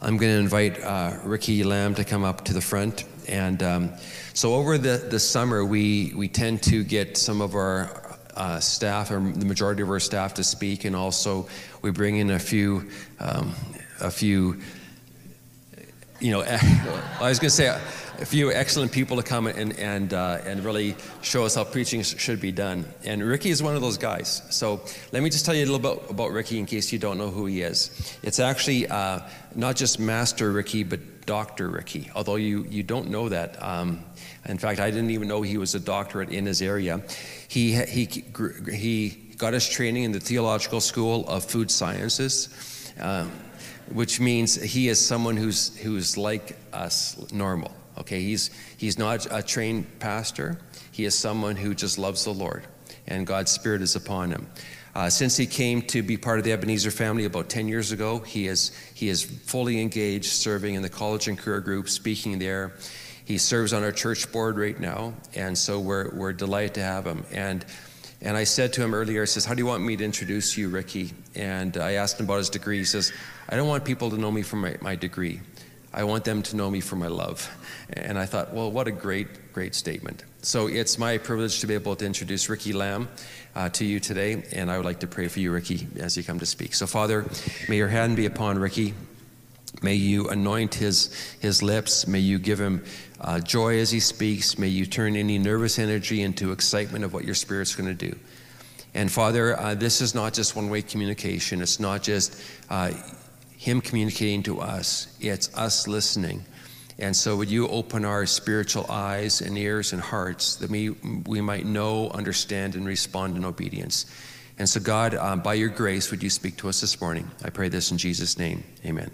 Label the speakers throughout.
Speaker 1: I'm going to invite uh, Ricky Lamb to come up to the front. And um, so over the, the summer, we, we tend to get some of our uh, staff, or the majority of our staff, to speak, and also we bring in a few, um, a few, you know, I was going to say a few excellent people to come and, and, uh, and really show us how preaching should be done. And Ricky is one of those guys. So let me just tell you a little bit about Ricky in case you don't know who he is. It's actually uh, not just Master Ricky, but Dr. Ricky, although you, you don't know that. Um, in fact, I didn't even know he was a doctorate in his area. He, he, he got his training in the Theological School of Food Sciences. Um, which means he is someone who's, who's like us, normal. Okay, he's, he's not a trained pastor. He is someone who just loves the Lord, and God's Spirit is upon him. Uh, since he came to be part of the Ebenezer family about 10 years ago, he is, he is fully engaged serving in the college and career group, speaking there. He serves on our church board right now, and so we're, we're delighted to have him. And, and I said to him earlier, I says, How do you want me to introduce you, Ricky? And I asked him about his degree. He says, I don't want people to know me from my, my degree. I want them to know me for my love. And I thought, well, what a great, great statement. So it's my privilege to be able to introduce Ricky Lamb uh, to you today, and I would like to pray for you, Ricky, as you come to speak. So, Father, may your hand be upon Ricky. May you anoint his, his lips. May you give him uh, joy as he speaks. May you turn any nervous energy into excitement of what your Spirit's going to do. And Father, uh, this is not just one way communication. It's not just uh, him communicating to us, it's us listening. And so, would you open our spiritual eyes and ears and hearts that we, we might know, understand, and respond in obedience? And so, God, um, by your grace, would you speak to us this morning? I pray this in Jesus' name. Amen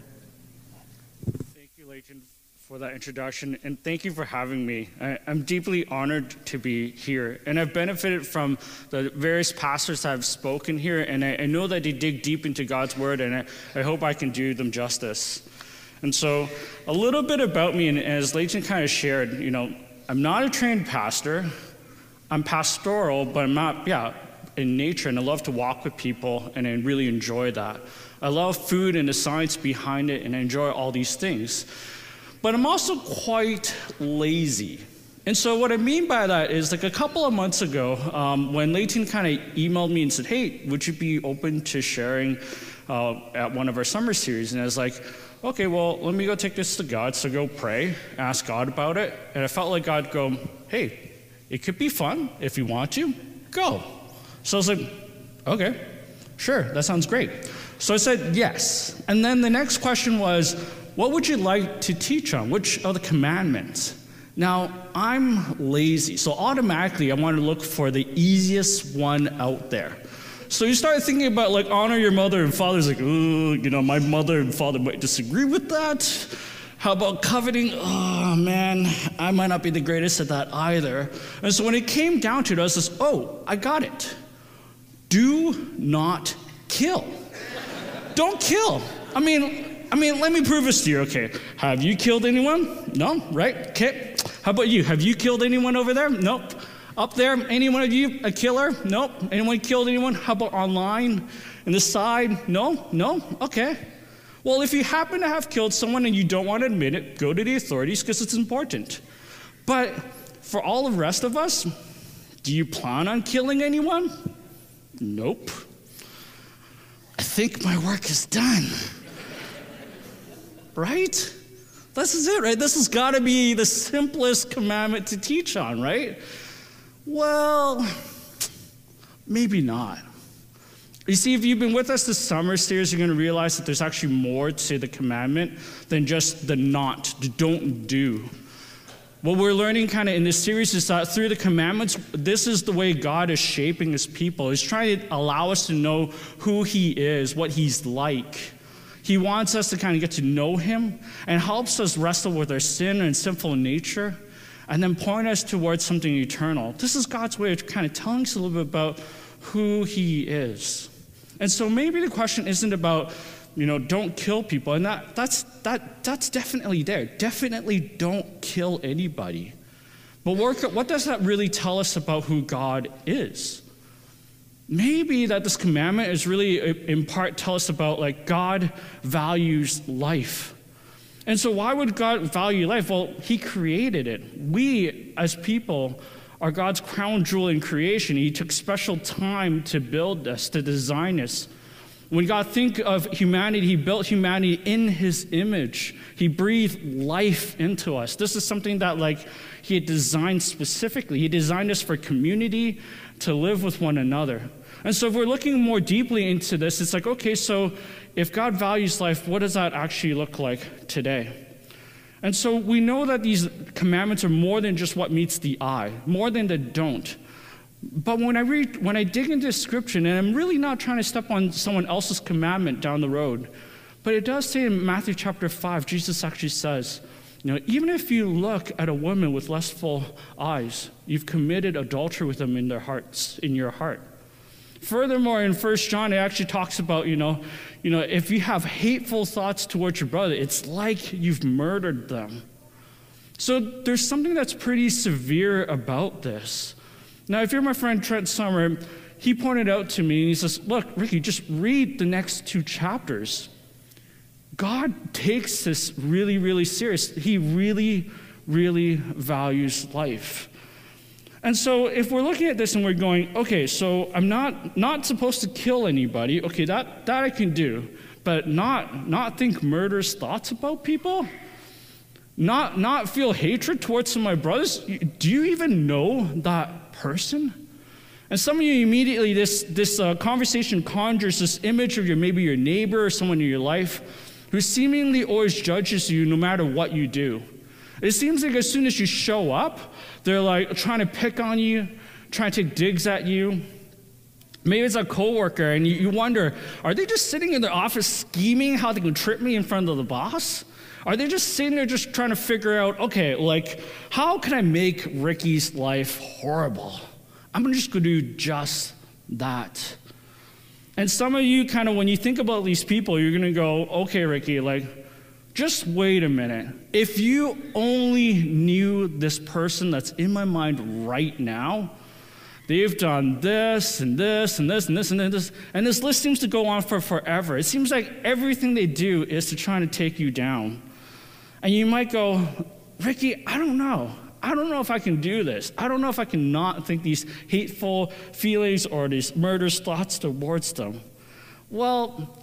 Speaker 2: for that introduction, and thank you for having me. I, am deeply honored to be here, and I've benefited from the various pastors that have spoken here, and I, I know that they dig deep into God's Word, and I, I, hope I can do them justice. And so, a little bit about me, and as Leighton kind of shared, you know, I'm not a trained pastor. I'm pastoral, but I'm not, yeah, in nature, and I love to walk with people, and I really enjoy that. I love food and the science behind it, and I enjoy all these things but I'm also quite lazy. And so, what I mean by that is, like a couple of months ago, um, when Leighton kind of emailed me and said, Hey, would you be open to sharing uh, at one of our summer series? And I was like, Okay, well, let me go take this to God. So, go pray, ask God about it. And I felt like God go, Hey, it could be fun. If you want to, go. So I was like, Okay, sure, that sounds great. So I said yes. And then the next question was, what would you like to teach on? Which are the commandments? Now, I'm lazy, so automatically I want to look for the easiest one out there. So you start thinking about like honor your mother and father's like, oh, you know, my mother and father might disagree with that. How about coveting? Oh man, I might not be the greatest at that either. And so when it came down to it, I just, oh, I got it. Do not kill. Don't kill. I mean, I mean, let me prove this to you. Okay, have you killed anyone? No, right? Okay. How about you? Have you killed anyone over there? Nope. Up there, any one of you a killer? Nope. Anyone killed anyone? How about online? In the side? No? No? Okay. Well, if you happen to have killed someone and you don't want to admit it, go to the authorities because it's important. But for all the rest of us, do you plan on killing anyone? Nope. I think my work is done. Right? This is it, right? This has got to be the simplest commandment to teach on, right? Well, maybe not. You see, if you've been with us this summer series, you're going to realize that there's actually more to the commandment than just the not, the don't do. what we're learning kind of in this series is that through the commandments, this is the way God is shaping his people. He's trying to allow us to know who he is, what he's like. He wants us to kind of get to know him and helps us wrestle with our sin and sinful nature and then point us towards something eternal. This is God's way of kind of telling us a little bit about who he is. And so maybe the question isn't about, you know, don't kill people. And that, that's, that, that's definitely there. Definitely don't kill anybody. But what does that really tell us about who God is? Maybe that this commandment is really, uh, in part, tell us about like God values life. And so, why would God value life? Well, He created it. We, as people, are God's crown jewel in creation. He took special time to build us, to design us. When God think of humanity, He built humanity in His image. He breathed life into us. This is something that, like, He had designed specifically. He designed us for community, to live with one another. And so, if we're looking more deeply into this, it's like, okay, so if God values life, what does that actually look like today? And so we know that these commandments are more than just what meets the eye, more than the don't. But when I read, when I dig into scripture, and I'm really not trying to step on someone else's commandment down the road, but it does say in Matthew chapter 5, Jesus actually says, you know, even if you look at a woman with lustful eyes, you've committed adultery with them in their hearts, in your heart. Furthermore, in First John, it actually talks about, you know, you know, if you have hateful thoughts towards your brother, it's like you've murdered them. So there's something that's pretty severe about this. Now, if you're my friend Trent Summer, he pointed out to me, and he says, Look, Ricky, just read the next two chapters. God takes this really, really serious. He really, really values life. And so if we're looking at this and we're going, okay, so I'm not not supposed to kill anybody, okay, that, that I can do, but not not think murderous thoughts about people? Not not feel hatred towards my brothers? Do you even know that person? And some of you immediately this this uh, conversation conjures this image of your maybe your neighbor or someone in your life who seemingly always judges you no matter what you do. It seems like as soon as you show up, they're like trying to pick on you, trying to take digs at you. Maybe it's a coworker, and you, you wonder, are they just sitting in their office scheming how they can trip me in front of the boss? Are they just sitting there just trying to figure out, okay, like, how can I make Ricky's life horrible? I'm just going to do just that. And some of you kind of, when you think about these people, you're going to go, okay, Ricky, like, just wait a minute. If you only knew this person that's in my mind right now, they've done this and this and this and this and this, and this list seems to go on for forever. It seems like everything they do is to try to take you down. And you might go, Ricky, I don't know. I don't know if I can do this. I don't know if I can not think these hateful feelings or these murderous thoughts towards them. Well,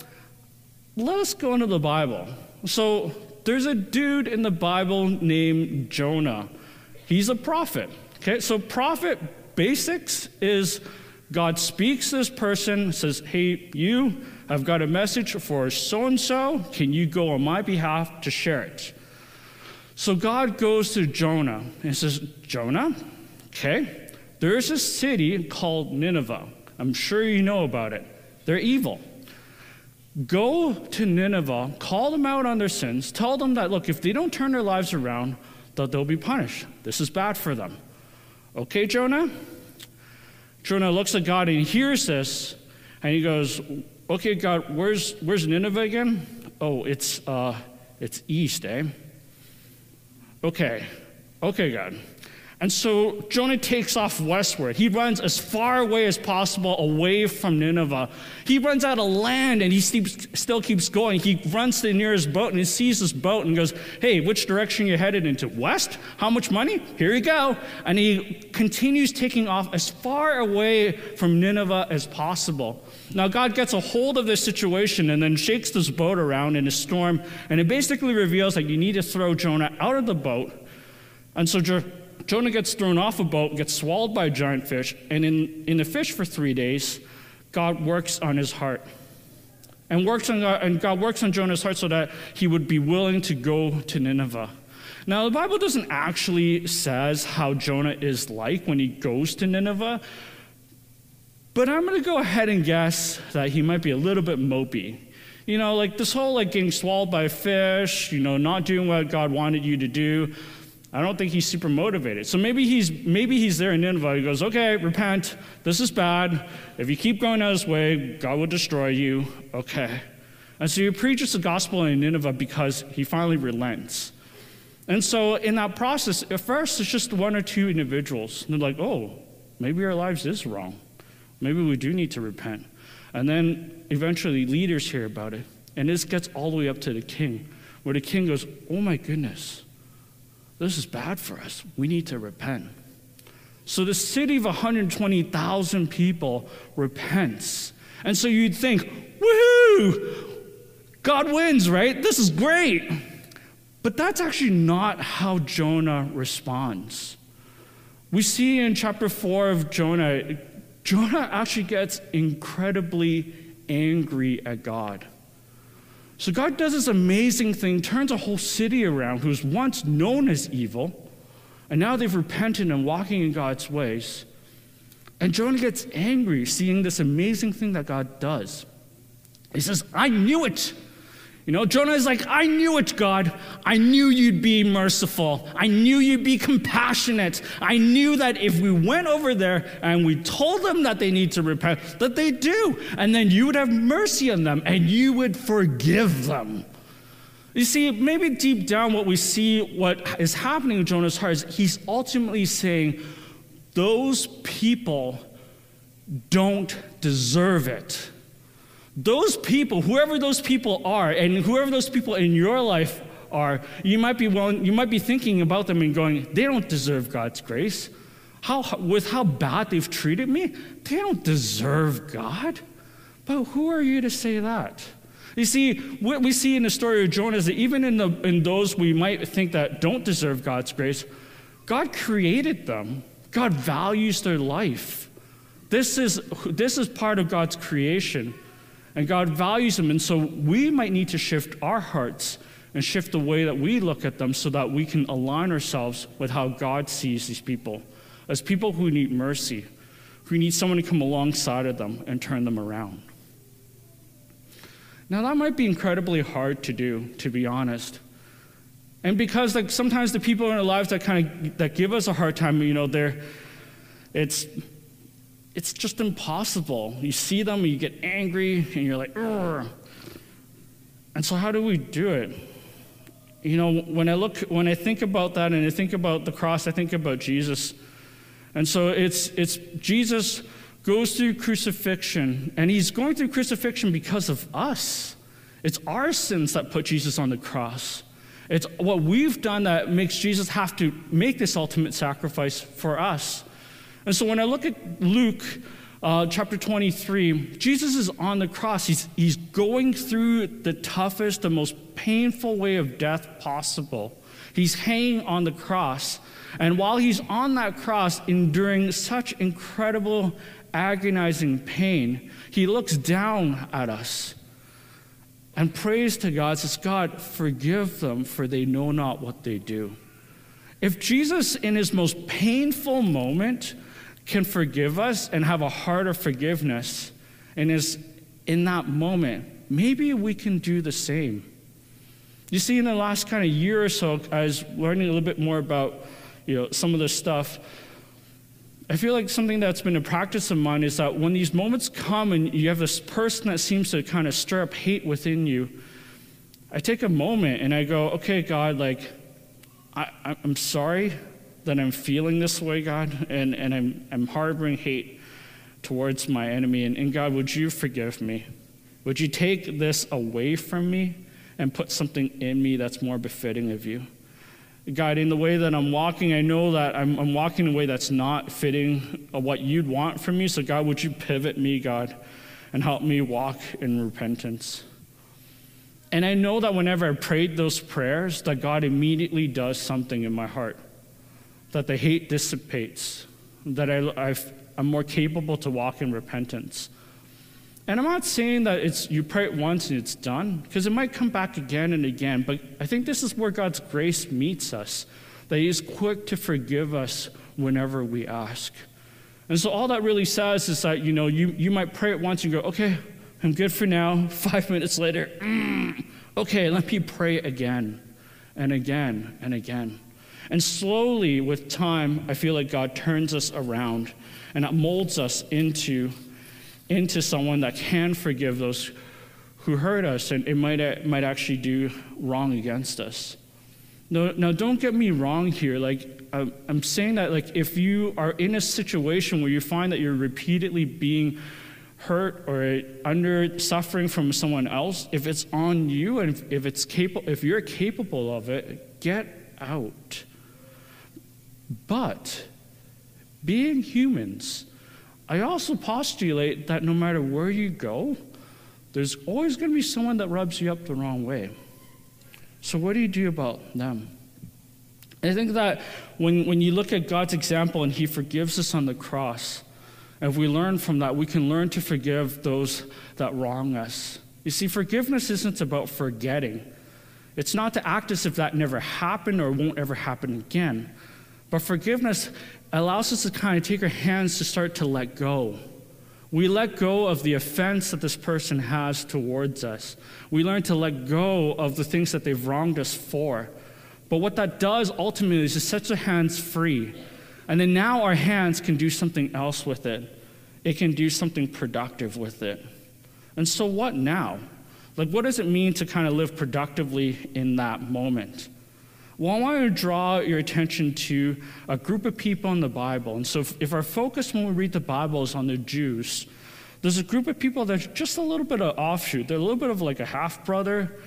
Speaker 2: let us go into the Bible. So there's a dude in the Bible named Jonah. He's a prophet. Okay, so prophet basics is God speaks to this person, says, Hey, you, I've got a message for so and so. Can you go on my behalf to share it? So God goes to Jonah and says, Jonah, okay, there's a city called Nineveh. I'm sure you know about it. They're evil. Go to Nineveh, call them out on their sins, tell them that, look, if they don't turn their lives around, that they'll be punished. This is bad for them. Okay, Jonah? Jonah looks at God and he hears this, and he goes, Okay, God, where's, where's Nineveh again? Oh, it's, uh, it's east, eh? Okay, okay, God. And so Jonah takes off westward. He runs as far away as possible away from Nineveh. He runs out of land and he still keeps going. He runs to the nearest boat and he sees this boat and goes, Hey, which direction you headed into? West? How much money? Here you go. And he continues taking off as far away from Nineveh as possible. Now, God gets a hold of this situation and then shakes this boat around in a storm, and it basically reveals that you need to throw Jonah out of the boat. And so Jonah gets thrown off a boat, gets swallowed by a giant fish, and in, in the fish for three days, God works on his heart. And, works on God, and God works on Jonah's heart so that he would be willing to go to Nineveh. Now, the Bible doesn't actually says how Jonah is like when he goes to Nineveh, but I'm going to go ahead and guess that he might be a little bit mopey. You know, like this whole like getting swallowed by a fish, you know, not doing what God wanted you to do. I don't think he's super motivated. So maybe he's maybe he's there in Nineveh. He goes, "Okay, repent. This is bad. If you keep going out his way, God will destroy you." Okay. And so he preaches the gospel in Nineveh because he finally relents. And so in that process, at first it's just one or two individuals. And they're like, "Oh, maybe our lives is wrong. Maybe we do need to repent." And then eventually leaders hear about it. And this gets all the way up to the king, where the king goes, Oh my goodness, this is bad for us. We need to repent. So the city of 120,000 people repents. And so you'd think, woohoo, God wins, right? This is great. But that's actually not how Jonah responds. We see in chapter 4 of Jonah, Jonah actually gets incredibly angry at God. So God does this amazing thing, turns a whole city around who's once known as evil, and now they've repented and walking in God's ways. And Jonah gets angry seeing this amazing thing that God does. He says, I knew it. You know, Jonah is like, I knew it, God. I knew you'd be merciful. I knew you'd be compassionate. I knew that if we went over there and we told them that they need to repent, that they do. And then you would have mercy on them and you would forgive them. You see, maybe deep down, what we see, what is happening in Jonah's heart is he's ultimately saying, those people don't deserve it. Those people, whoever those people are, and whoever those people in your life are, you might be willing, you might be thinking about them and going, they don't deserve God's grace. How, with how bad they've treated me, they don't deserve God. But who are you to say that? You see, what we see in the story of Jonah is that even in, the, in those we might think that don't deserve God's grace, God created them. God values their life. This is, this is part of God's creation. And God values them. And so we might need to shift our hearts and shift the way that we look at them so that we can align ourselves with how God sees these people as people who need mercy, who need someone to come alongside of them and turn them around. Now, that might be incredibly hard to do, to be honest. And because like sometimes the people in our lives that kind of that give us a hard time, you know, they're it's it's just impossible. You see them, you get angry, and you're like, Ugh. and so how do we do it? You know, when I look, when I think about that, and I think about the cross, I think about Jesus, and so it's it's Jesus goes through crucifixion, and he's going through crucifixion because of us. It's our sins that put Jesus on the cross. It's what we've done that makes Jesus have to make this ultimate sacrifice for us. And so when I look at Luke uh, chapter 23, Jesus is on the cross. He's, he's going through the toughest, the most painful way of death possible. He's hanging on the cross. And while he's on that cross, enduring such incredible, agonizing pain, he looks down at us and prays to God, says, God, forgive them, for they know not what they do. If Jesus, in his most painful moment, can forgive us and have a heart of forgiveness and is in that moment, maybe we can do the same. You see, in the last kind of year or so, I was learning a little bit more about you know, some of this stuff. I feel like something that's been a practice of mine is that when these moments come and you have this person that seems to kind of stir up hate within you, I take a moment and I go, okay, God, like, I, I'm sorry that I'm feeling this way, God, and, and I'm, I'm harboring hate towards my enemy. And, and God, would you forgive me? Would you take this away from me and put something in me that's more befitting of you? God, in the way that I'm walking, I know that I'm, I'm walking in a way that's not fitting what you'd want from me. So, God, would you pivot me, God, and help me walk in repentance? And I know that whenever I prayed those prayers, that God immediately does something in my heart that the hate dissipates, that I, am more capable to walk in repentance. And I'm not saying that it's you pray it once and it's done, because it might come back again and again, but I think this is where God's grace meets us, that He is quick to forgive us whenever we ask. And so all that really says is that, you know, you, you might pray it once and go, okay, I'm good for now. Five minutes later, mm, okay, let me pray again and again and again. And slowly, with time, I feel like God turns us around and molds us into, into someone that can forgive those who hurt us and it might, might actually do wrong against us. Now, now, don't get me wrong here. Like, I'm saying that, like, if you are in a situation where you find that you're repeatedly being hurt or under suffering from someone else, if it's on you and if, if it's capable, if you're capable of it, get out. But being humans, I also postulate that no matter where you go, there's always going to be someone that rubs you up the wrong way. So, what do you do about them? I think that when, when you look at God's example and He forgives us on the cross, if we learn from that, we can learn to forgive those that wrong us. You see, forgiveness isn't about forgetting. It's not to act as if that never happened or won't ever happen again. But forgiveness allows us to kind of take our hands to start to let go. We let go of the offense that this person has towards us. We learn to let go of the things that they've wronged us for. But what that does ultimately is it sets our hands free. And then now our hands can do something else with it. It can do something productive with it. And so, what now? Like, what does it mean to kind of live productively in that moment? Well, I want to draw your attention to a group of people in the Bible. And so, if, if our focus when we read the Bible is on the Jews, there's a group of people that's just a little bit of offshoot. They're a little bit of like a half brother.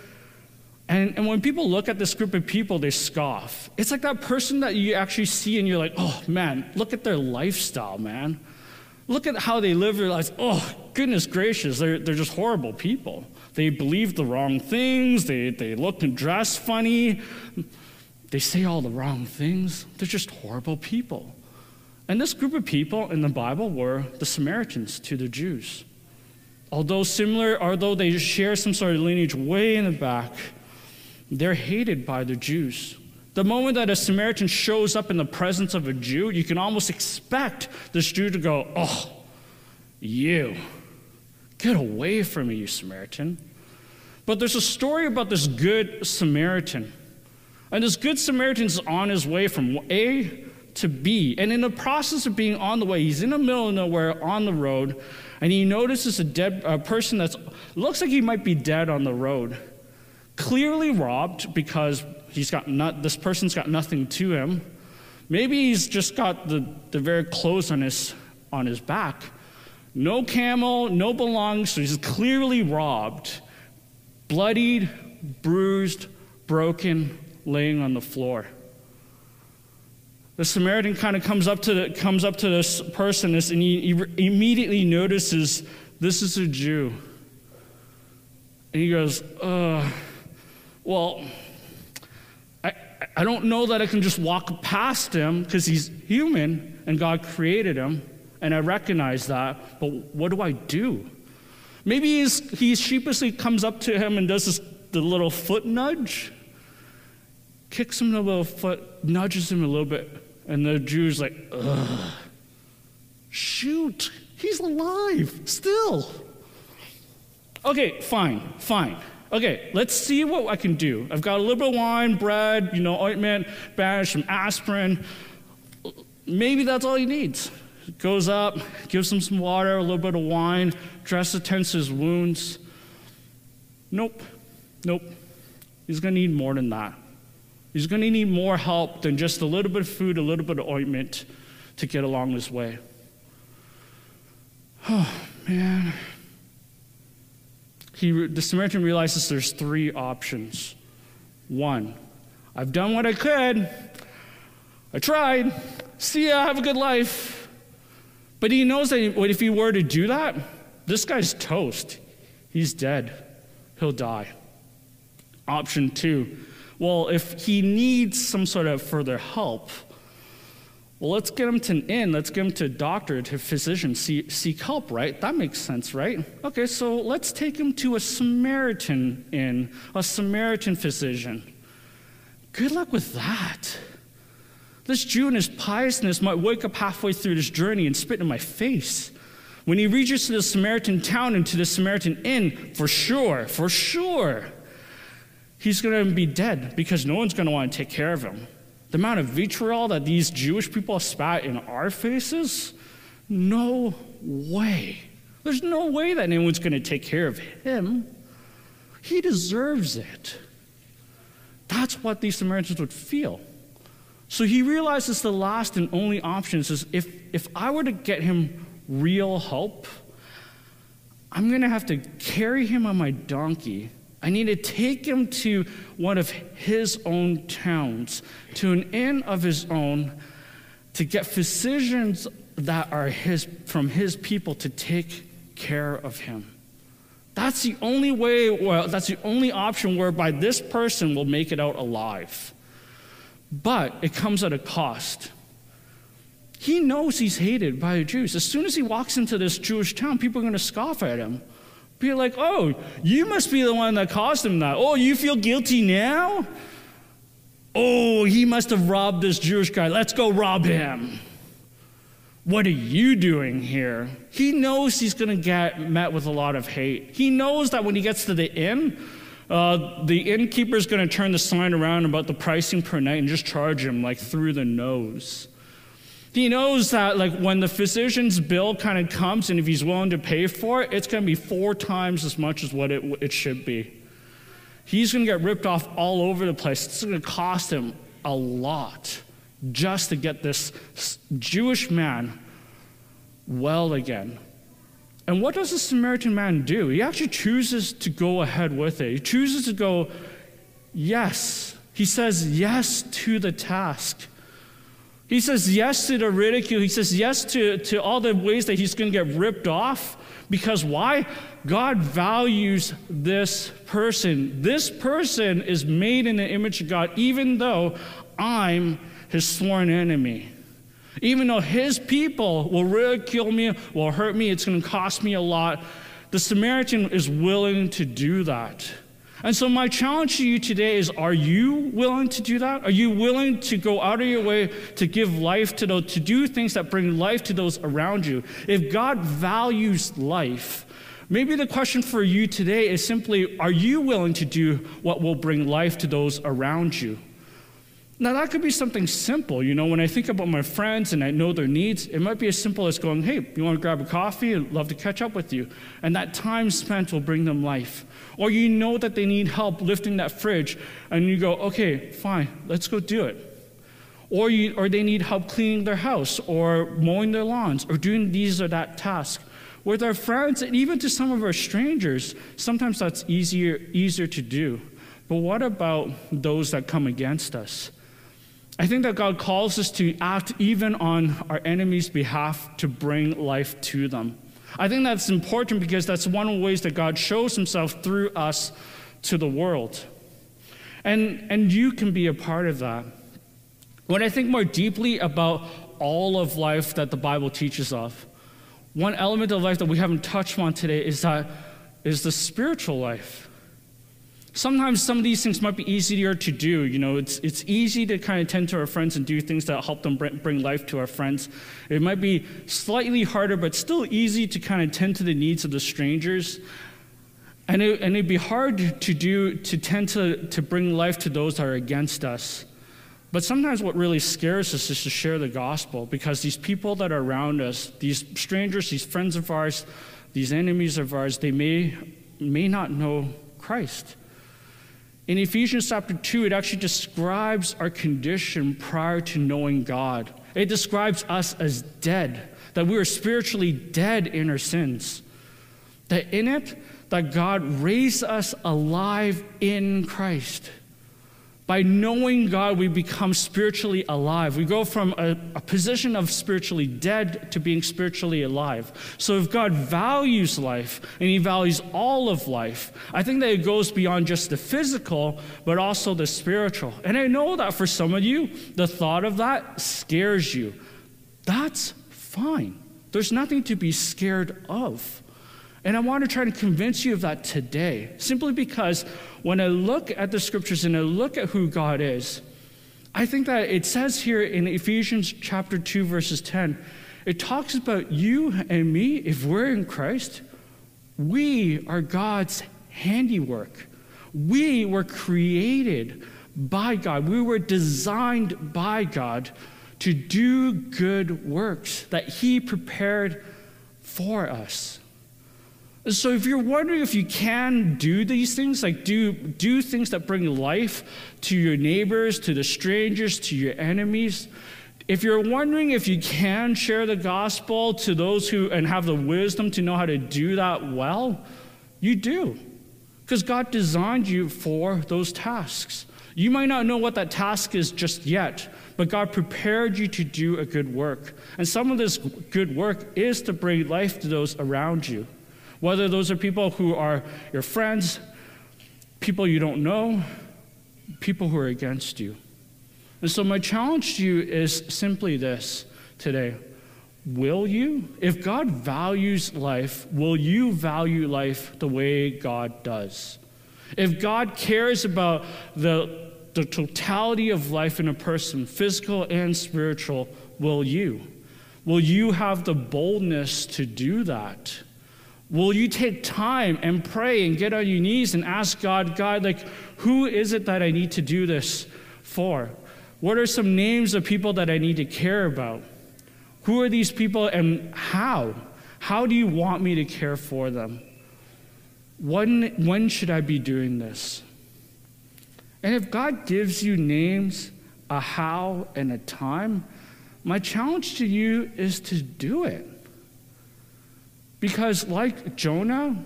Speaker 2: And, and when people look at this group of people, they scoff. It's like that person that you actually see and you're like, oh man, look at their lifestyle, man. Look at how they live their lives. Oh, goodness gracious, they're, they're just horrible people. They believe the wrong things, they, they look and dress funny. They say all the wrong things. They're just horrible people. And this group of people in the Bible were the Samaritans to the Jews. Although similar, although they share some sort of lineage way in the back, they're hated by the Jews. The moment that a Samaritan shows up in the presence of a Jew, you can almost expect this Jew to go, Oh, you, get away from me, you Samaritan. But there's a story about this good Samaritan and this Good Samaritan is on his way from A to B. And in the process of being on the way, he's in the middle of nowhere on the road, and he notices a dead a person that looks like he might be dead on the road. Clearly robbed because he's got not, this person's got nothing to him. Maybe he's just got the, the very clothes on his, on his back. No camel, no belongings, so he's clearly robbed. Bloodied, bruised, broken, laying on the floor. The Samaritan kind of comes up to the, comes up to this person and he, he immediately notices this is a Jew. And he goes, uh, well, I, I don't know that I can just walk past him because he's human and God created him, and I recognize that, but what do I do? Maybe he's, he sheepishly comes up to him and does this, the little foot nudge kicks him in the little foot, nudges him a little bit, and the Jew's like, ugh, shoot, he's alive still. Okay, fine, fine. Okay, let's see what I can do. I've got a little bit of wine, bread, you know, ointment, bandage, some aspirin. Maybe that's all he needs. Goes up, gives him some water, a little bit of wine, dresses, tends his wounds. Nope, nope. He's going to need more than that. He's going to need more help than just a little bit of food, a little bit of ointment to get along his way. Oh, man. He, the Samaritan realizes there's three options. One, I've done what I could. I tried. See ya, have a good life. But he knows that if he were to do that, this guy's toast. He's dead. He'll die. Option two, well, if he needs some sort of further help, Well, let's get him to an inn. Let's get him to a doctor, to a physician, see, seek help, right? That makes sense, right? Okay, so let's take him to a Samaritan inn, a Samaritan physician. Good luck with that. This Jew in his piousness might wake up halfway through this journey and spit in my face. When he reaches to the Samaritan town and to the Samaritan inn, for sure, for sure, he's going to be dead because no one's going to want to take care of him. The amount of vitriol that these Jewish people spat in our faces, no way. There's no way that anyone's going to take care of him. He deserves it. That's what these Samaritans would feel. So he realizes the last and only option is if, if I were to get him real help, I'm going to have to carry him on my donkey. I need to take him to one of his own towns, to an inn of his own, to get physicians that are his, from his people to take care of him. That's the only way, well, that's the only option whereby this person will make it out alive. But it comes at a cost. He knows he's hated by the Jews. As soon as he walks into this Jewish town, people are going to scoff at him. Be like, oh, you must be the one that caused him that. Oh, you feel guilty now? Oh, he must have robbed this Jewish guy. Let's go rob him. What are you doing here? He knows he's going to get met with a lot of hate. He knows that when he gets to the inn, uh, the innkeeper is going to turn the sign around about the pricing per night and just charge him like through the nose. He knows that like when the physician's bill kind of comes and if he's willing to pay for it, it's going to be four times as much as what it, it should be. He's going to get ripped off all over the place. It's going to cost him a lot just to get this Jewish man well again. And what does the Samaritan man do? He actually chooses to go ahead with it. He chooses to go, yes. He says yes to the task. He says yes to the ridicule. He says yes to, to all the ways that he's going to get ripped off. Because why? God values this person. This person is made in the image of God, even though I'm his sworn enemy. Even though his people will ridicule me, will hurt me, it's going to cost me a lot. The Samaritan is willing to do that. And so, my challenge to you today is are you willing to do that? Are you willing to go out of your way to give life to those, to do things that bring life to those around you? If God values life, maybe the question for you today is simply are you willing to do what will bring life to those around you? Now, that could be something simple. You know, when I think about my friends and I know their needs, it might be as simple as going, hey, you want to grab a coffee? I'd love to catch up with you. And that time spent will bring them life. Or you know that they need help lifting that fridge, and you go, okay, fine, let's go do it. Or, you, or they need help cleaning their house, or mowing their lawns, or doing these or that task. With our friends, and even to some of our strangers, sometimes that's easier, easier to do. But what about those that come against us? I think that God calls us to act even on our enemies' behalf to bring life to them. I think that's important because that's one of the ways that God shows himself through us to the world. And, and you can be a part of that. When I think more deeply about all of life that the Bible teaches of, one element of life that we haven't touched on today is that is the spiritual life sometimes some of these things might be easier to do. You know, it's, it's easy to kind of tend to our friends and do things that help them bring life to our friends. It might be slightly harder, but still easy to kind of tend to the needs of the strangers. And, it, and it'd be hard to do, to tend to, to bring life to those that are against us. But sometimes what really scares us is to share the gospel because these people that are around us, these strangers, these friends of ours, these enemies of ours, they may, may not know Christ. In Ephesians chapter 2, it actually describes our condition prior to knowing God. It describes us as dead, that we are spiritually dead in our sins. That in it, that God raised us alive in Christ. By knowing God, we become spiritually alive. We go from a, a, position of spiritually dead to being spiritually alive. So, if God values life and He values all of life, I think that it goes beyond just the physical, but also the spiritual. And I know that for some of you, the thought of that scares you. That's fine. There's nothing to be scared of. And I want to try to convince you of that today, simply because when I look at the scriptures and I look at who God is, I think that it says here in Ephesians chapter 2, verses 10, it talks about you and me, if we're in Christ, we are God's handiwork. We were created by God, we were designed by God to do good works that He prepared for us. So if you're wondering if you can do these things, like do, do things that bring life to your neighbors, to the strangers, to your enemies, if you're wondering if you can share the gospel to those who and have the wisdom to know how to do that well, you do. Because God designed you for those tasks. You might not know what that task is just yet, but God prepared you to do a good work. And some of this good work is to bring life to those around you. Whether those are people who are your friends, people you don't know, people who are against you. And so, my challenge to you is simply this today Will you? If God values life, will you value life the way God does? If God cares about the, the totality of life in a person, physical and spiritual, will you? Will you have the boldness to do that? Will you take time and pray and get on your knees and ask God, God, like, who is it that I need to do this for? What are some names of people that I need to care about? Who are these people and how? How do you want me to care for them? When, when should I be doing this? And if God gives you names, a how, and a time, my challenge to you is to do it. Because, like Jonah,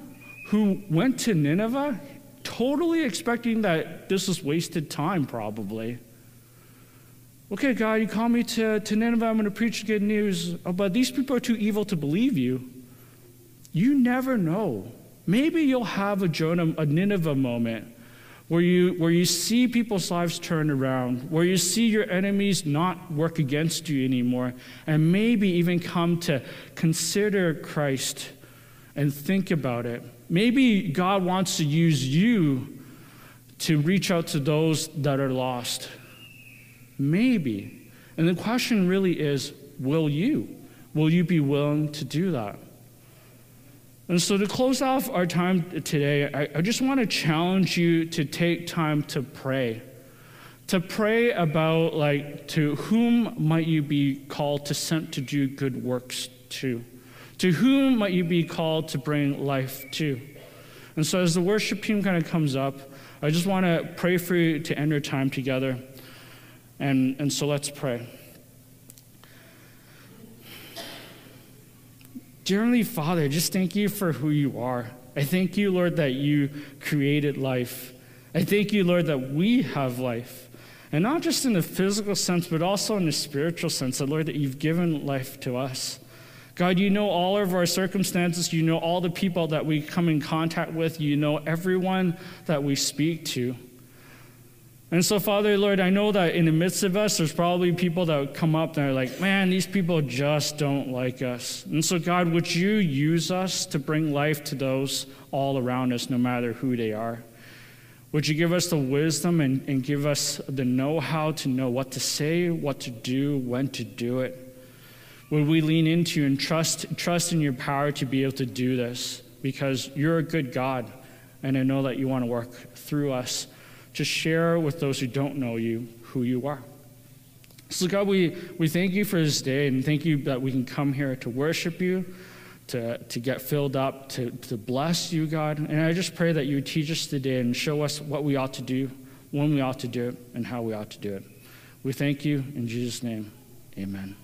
Speaker 2: who went to Nineveh, totally expecting that this was wasted time, probably. Okay, God, you call me to, to Nineveh, I'm going to preach good news, oh, but these people are too evil to believe you. You never know. Maybe you'll have a Jonah, a Nineveh moment where you, where you see people's lives turn around, where you see your enemies not work against you anymore, and maybe even come to consider Christ and think about it. Maybe God wants to use you to reach out to those that are lost. Maybe. And the question really is will you? Will you be willing to do that? And so, to close off our time today, I, I just want to challenge you to take time to pray. To pray about, like, to whom might you be called to send to do good works to? To whom might you be called to bring life to? And so, as the worship team kind of comes up, I just want to pray for you to end your time together. And, and so, let's pray. Dearly Father, just thank you for who you are. I thank you, Lord, that you created life. I thank you, Lord, that we have life. And not just in the physical sense, but also in the spiritual sense, that, Lord, that you've given life to us. God, you know all of our circumstances. You know all the people that we come in contact with. You know everyone that we speak to. And so, Father, Lord, I know that in the midst of us, there's probably people that come up and are like, man, these people just don't like us. And so, God, would you use us to bring life to those all around us, no matter who they are? Would you give us the wisdom and, and give us the know how to know what to say, what to do, when to do it? Would we lean into you and trust, trust in your power to be able to do this? Because you're a good God, and I know that you want to work through us to share with those who don't know you who you are. So, God, we, we thank you for this day and thank you that we can come here to worship you, to, to get filled up, to, to bless you, God. And I just pray that you teach us today and show us what we ought to do, when we ought to do it, and how we ought to do it. We thank you in Jesus' name. Amen.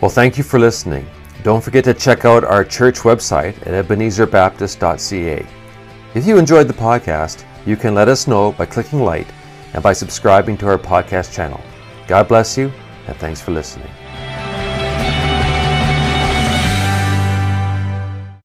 Speaker 3: Well, thank you for listening. Don't forget to check out our church website at ebenezerbaptist.ca. If you enjoyed the podcast, you can let us know by clicking like and by subscribing to our podcast channel. God bless you, and thanks for listening.